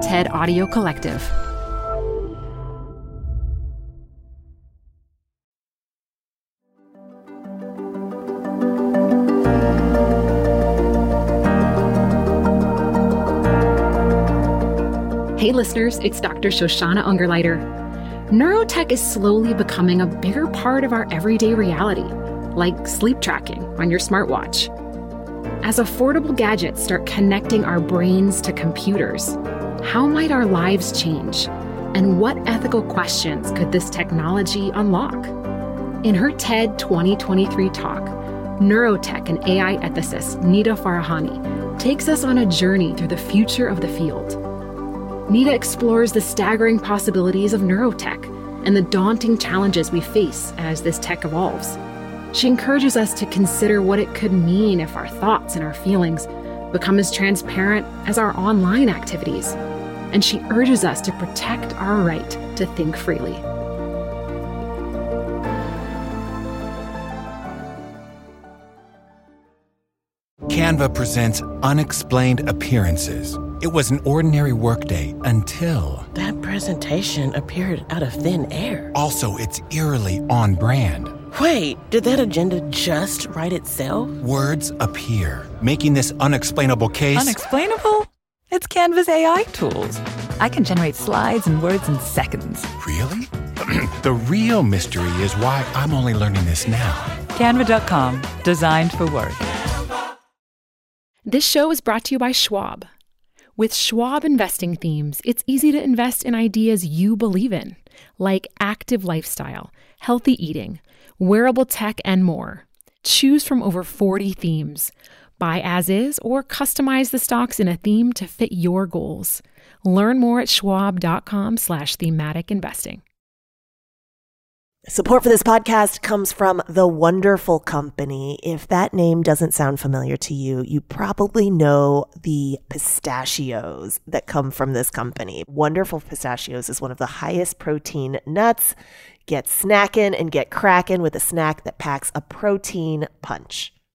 TED Audio Collective. Hey, listeners, it's Dr. Shoshana Ungerleider. Neurotech is slowly becoming a bigger part of our everyday reality, like sleep tracking on your smartwatch. As affordable gadgets start connecting our brains to computers, how might our lives change? And what ethical questions could this technology unlock? In her TED 2023 talk, neurotech and AI ethicist Nita Farahany takes us on a journey through the future of the field. Nita explores the staggering possibilities of neurotech and the daunting challenges we face as this tech evolves. She encourages us to consider what it could mean if our thoughts and our feelings become as transparent as our online activities. And she urges us to protect our right to think freely. Canva presents Unexplained Appearances. It was an ordinary workday until. That presentation appeared out of thin air. Also, it's eerily on brand. Wait, did that agenda just write itself? Words appear, making this unexplainable case. Unexplainable? It's Canva's AI tools. I can generate slides and words in seconds. Really? the real mystery is why I'm only learning this now. Canva.com, designed for work. This show is brought to you by Schwab. With Schwab investing themes, it's easy to invest in ideas you believe in, like active lifestyle, healthy eating, wearable tech, and more. Choose from over 40 themes. Buy as is or customize the stocks in a theme to fit your goals. Learn more at schwab.com slash thematic investing. Support for this podcast comes from The Wonderful Company. If that name doesn't sound familiar to you, you probably know the pistachios that come from this company. Wonderful Pistachios is one of the highest protein nuts. Get snacking and get cracking with a snack that packs a protein punch.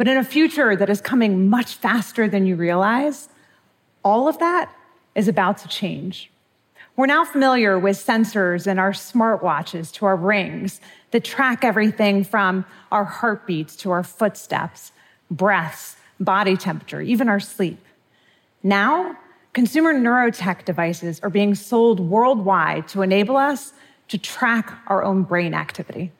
But in a future that is coming much faster than you realize, all of that is about to change. We're now familiar with sensors in our smartwatches to our rings that track everything from our heartbeats to our footsteps, breaths, body temperature, even our sleep. Now, consumer neurotech devices are being sold worldwide to enable us to track our own brain activity.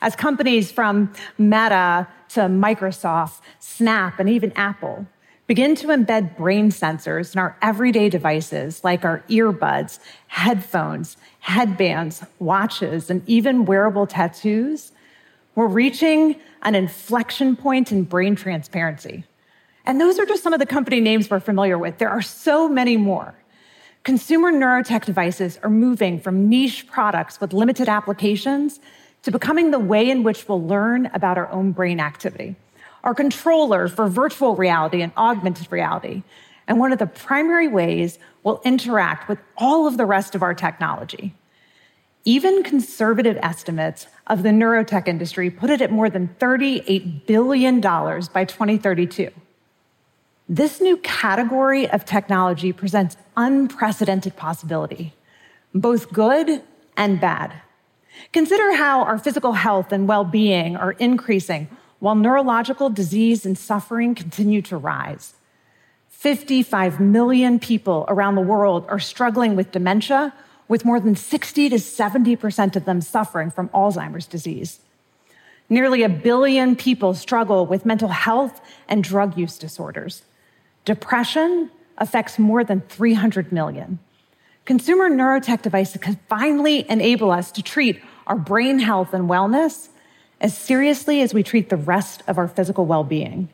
As companies from Meta to Microsoft, Snap, and even Apple begin to embed brain sensors in our everyday devices like our earbuds, headphones, headbands, watches, and even wearable tattoos, we're reaching an inflection point in brain transparency. And those are just some of the company names we're familiar with. There are so many more. Consumer neurotech devices are moving from niche products with limited applications to becoming the way in which we'll learn about our own brain activity. Our controller for virtual reality and augmented reality, and one of the primary ways we'll interact with all of the rest of our technology. Even conservative estimates of the neurotech industry put it at more than $38 billion by 2032. This new category of technology presents unprecedented possibility, both good and bad. Consider how our physical health and well being are increasing while neurological disease and suffering continue to rise. 55 million people around the world are struggling with dementia, with more than 60 to 70% of them suffering from Alzheimer's disease. Nearly a billion people struggle with mental health and drug use disorders. Depression affects more than 300 million. Consumer neurotech devices can finally enable us to treat our brain health and wellness as seriously as we treat the rest of our physical well being.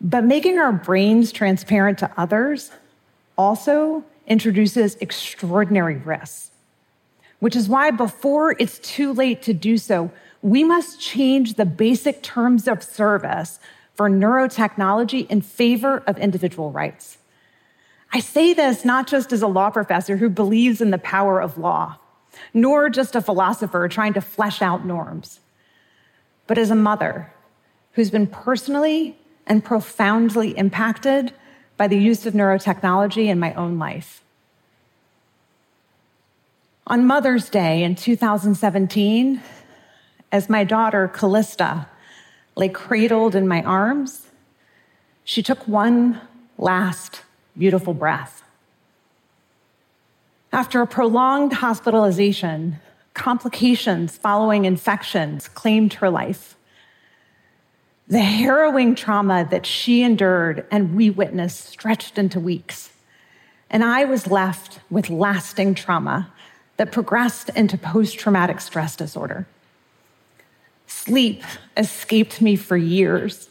But making our brains transparent to others also introduces extraordinary risks, which is why before it's too late to do so, we must change the basic terms of service for neurotechnology in favor of individual rights. I say this not just as a law professor who believes in the power of law, nor just a philosopher trying to flesh out norms, but as a mother who's been personally and profoundly impacted by the use of neurotechnology in my own life. On Mother's Day in 2017, as my daughter Callista lay cradled in my arms, she took one last beautiful breath. After a prolonged hospitalization, complications following infections claimed her life. The harrowing trauma that she endured and we witnessed stretched into weeks. And I was left with lasting trauma that progressed into post traumatic stress disorder. Sleep escaped me for years.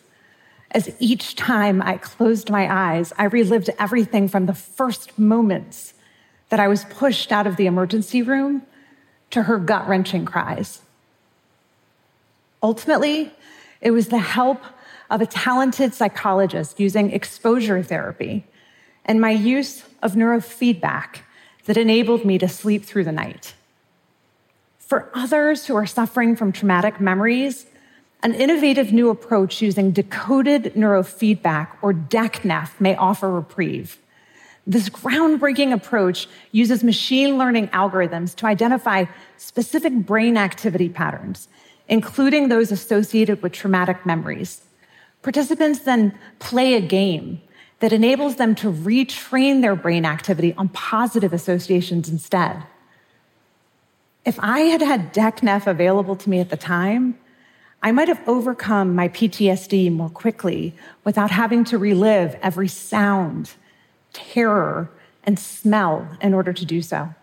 As each time I closed my eyes, I relived everything from the first moments that I was pushed out of the emergency room to her gut wrenching cries. Ultimately, it was the help of a talented psychologist using exposure therapy and my use of neurofeedback that enabled me to sleep through the night. For others who are suffering from traumatic memories, an innovative new approach using decoded neurofeedback or DECNEF may offer reprieve. This groundbreaking approach uses machine learning algorithms to identify specific brain activity patterns including those associated with traumatic memories. Participants then play a game that enables them to retrain their brain activity on positive associations instead. If I had had DECNEF available to me at the time, I might have overcome my PTSD more quickly without having to relive every sound, terror, and smell in order to do so.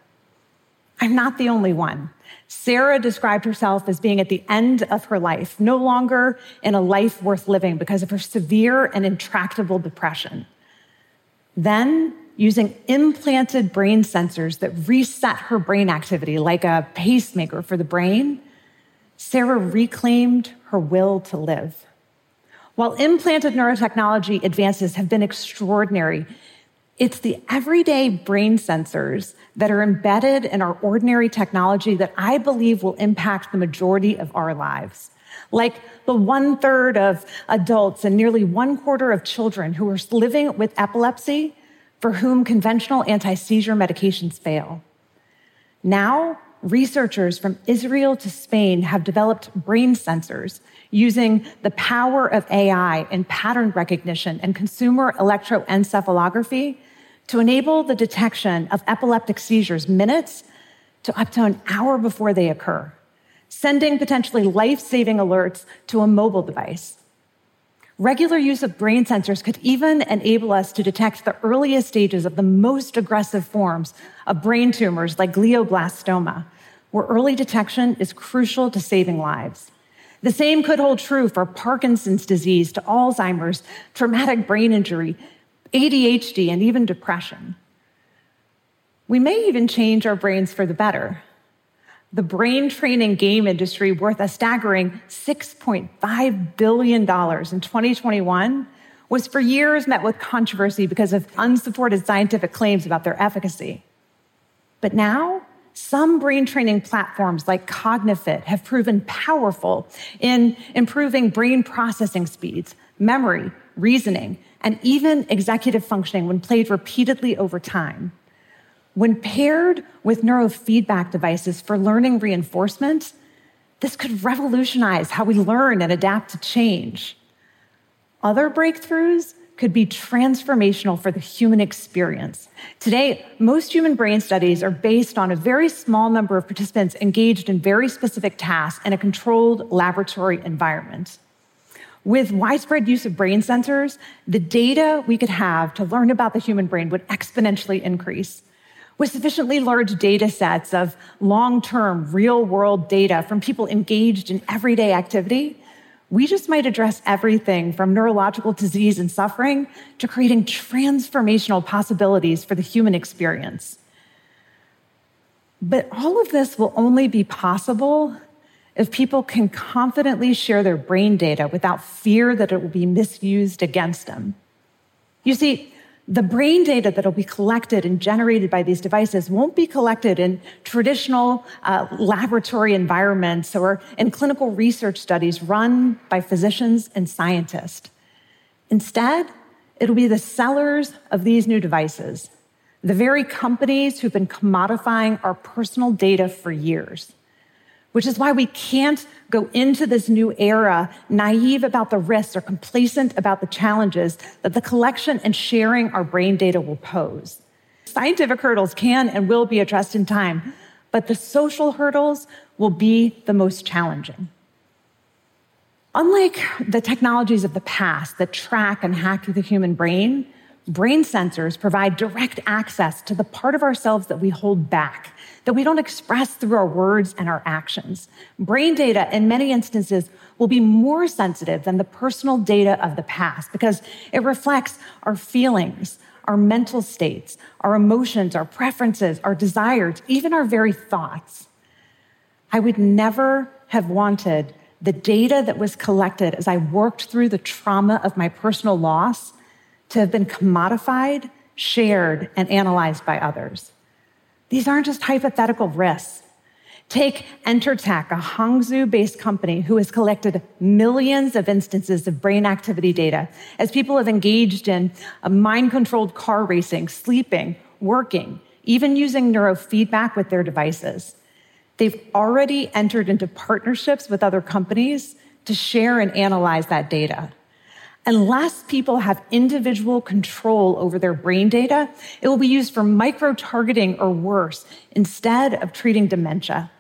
I'm not the only one. Sarah described herself as being at the end of her life, no longer in a life worth living because of her severe and intractable depression. Then, using implanted brain sensors that reset her brain activity like a pacemaker for the brain, Sarah reclaimed her will to live. While implanted neurotechnology advances have been extraordinary, it's the everyday brain sensors that are embedded in our ordinary technology that I believe will impact the majority of our lives. Like the one third of adults and nearly one quarter of children who are living with epilepsy for whom conventional anti seizure medications fail. Now, researchers from Israel to Spain have developed brain sensors using the power of AI in pattern recognition and consumer electroencephalography to enable the detection of epileptic seizures minutes to up to an hour before they occur, sending potentially life saving alerts to a mobile device. Regular use of brain sensors could even enable us to detect the earliest stages of the most aggressive forms of brain tumors like glioblastoma, where early detection is crucial to saving lives. The same could hold true for Parkinson's disease to Alzheimer's, traumatic brain injury, ADHD, and even depression. We may even change our brains for the better. The brain training game industry, worth a staggering $6.5 billion in 2021, was for years met with controversy because of unsupported scientific claims about their efficacy. But now, some brain training platforms like Cognifit have proven powerful in improving brain processing speeds, memory, reasoning, and even executive functioning when played repeatedly over time. When paired with neurofeedback devices for learning reinforcement, this could revolutionize how we learn and adapt to change. Other breakthroughs could be transformational for the human experience. Today, most human brain studies are based on a very small number of participants engaged in very specific tasks in a controlled laboratory environment. With widespread use of brain sensors, the data we could have to learn about the human brain would exponentially increase. With sufficiently large data sets of long term, real world data from people engaged in everyday activity, we just might address everything from neurological disease and suffering to creating transformational possibilities for the human experience. But all of this will only be possible if people can confidently share their brain data without fear that it will be misused against them. You see, the brain data that will be collected and generated by these devices won't be collected in traditional uh, laboratory environments or in clinical research studies run by physicians and scientists. Instead, it'll be the sellers of these new devices, the very companies who've been commodifying our personal data for years which is why we can't go into this new era naive about the risks or complacent about the challenges that the collection and sharing our brain data will pose. Scientific hurdles can and will be addressed in time, but the social hurdles will be the most challenging. Unlike the technologies of the past that track and hack the human brain, brain sensors provide direct access to the part of ourselves that we hold back that we don't express through our words and our actions. Brain data, in many instances, will be more sensitive than the personal data of the past because it reflects our feelings, our mental states, our emotions, our preferences, our desires, even our very thoughts. I would never have wanted the data that was collected as I worked through the trauma of my personal loss to have been commodified, shared, and analyzed by others. These aren't just hypothetical risks. Take Entertech, a Hangzhou based company who has collected millions of instances of brain activity data as people have engaged in uh, mind controlled car racing, sleeping, working, even using neurofeedback with their devices. They've already entered into partnerships with other companies to share and analyze that data. Unless people have individual control over their brain data, it will be used for micro targeting or worse instead of treating dementia.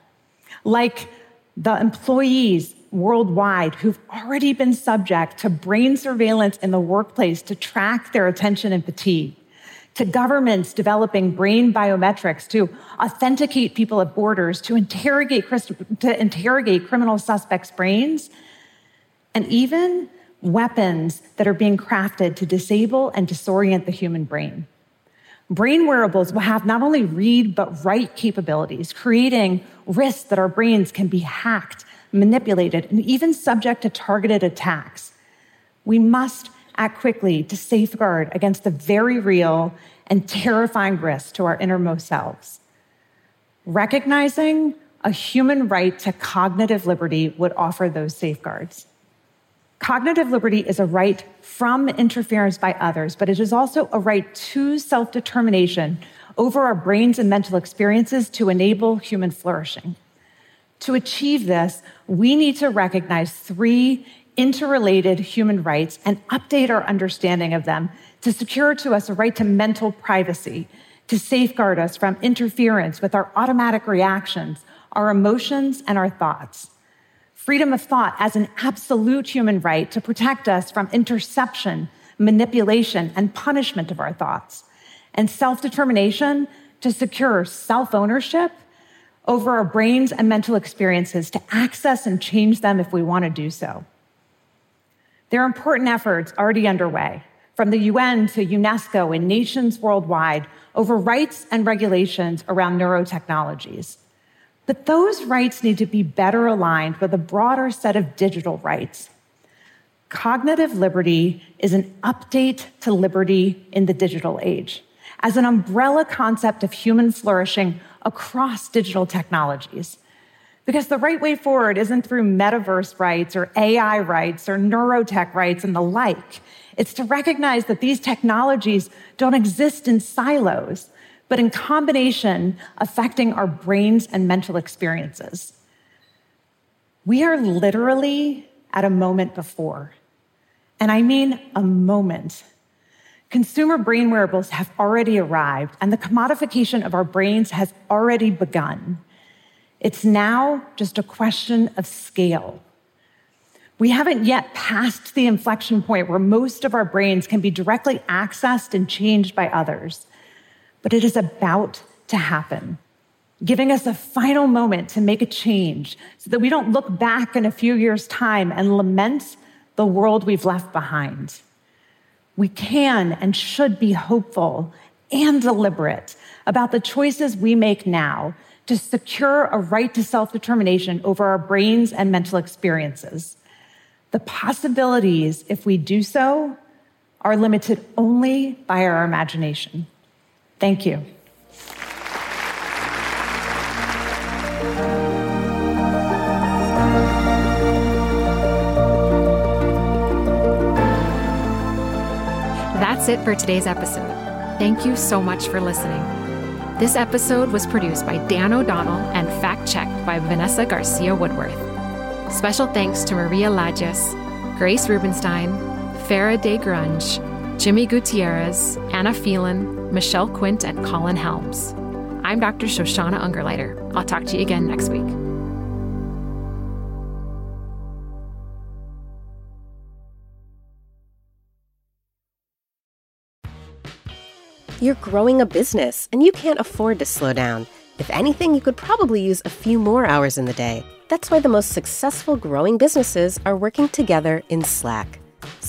Like the employees worldwide who've already been subject to brain surveillance in the workplace to track their attention and fatigue, to governments developing brain biometrics to authenticate people at borders, to interrogate, to interrogate criminal suspects' brains, and even weapons that are being crafted to disable and disorient the human brain. Brain wearables will have not only read but write capabilities, creating risks that our brains can be hacked, manipulated, and even subject to targeted attacks. We must act quickly to safeguard against the very real and terrifying risks to our innermost selves. Recognizing a human right to cognitive liberty would offer those safeguards. Cognitive liberty is a right from interference by others, but it is also a right to self determination over our brains and mental experiences to enable human flourishing. To achieve this, we need to recognize three interrelated human rights and update our understanding of them to secure to us a right to mental privacy, to safeguard us from interference with our automatic reactions, our emotions, and our thoughts freedom of thought as an absolute human right to protect us from interception, manipulation, and punishment of our thoughts, and self determination to secure self ownership over our brains and mental experiences to access and change them if we want to do so. There are important efforts already underway, from the UN to UNESCO and nations worldwide, over rights and regulations around neurotechnologies. But those rights need to be better aligned with a broader set of digital rights. Cognitive liberty is an update to liberty in the digital age as an umbrella concept of human flourishing across digital technologies. Because the right way forward isn't through metaverse rights or AI rights or neurotech rights and the like. It's to recognize that these technologies don't exist in silos, but in combination affecting our brains and mental experiences. We are literally at a moment before, and I mean a moment Consumer brain wearables have already arrived, and the commodification of our brains has already begun. It's now just a question of scale. We haven't yet passed the inflection point where most of our brains can be directly accessed and changed by others, but it is about to happen, giving us a final moment to make a change so that we don't look back in a few years' time and lament the world we've left behind we can and should be hopeful and deliberate about the choices we make now to secure a right to self determination over our brains and mental experiences. The possibilities, if we do so, are limited only by our imagination. Thank you. That's it for today's episode. Thank you so much for listening. This episode was produced by Dan O'Donnell and fact checked by Vanessa Garcia Woodworth. Special thanks to Maria Lages, Grace Rubenstein, Farah DeGrunge, Jimmy Gutierrez, Anna Phelan, Michelle Quint, and Colin Helms. I'm Dr. Shoshana Ungerleider. I'll talk to you again next week. You're growing a business and you can't afford to slow down. If anything, you could probably use a few more hours in the day. That's why the most successful growing businesses are working together in Slack.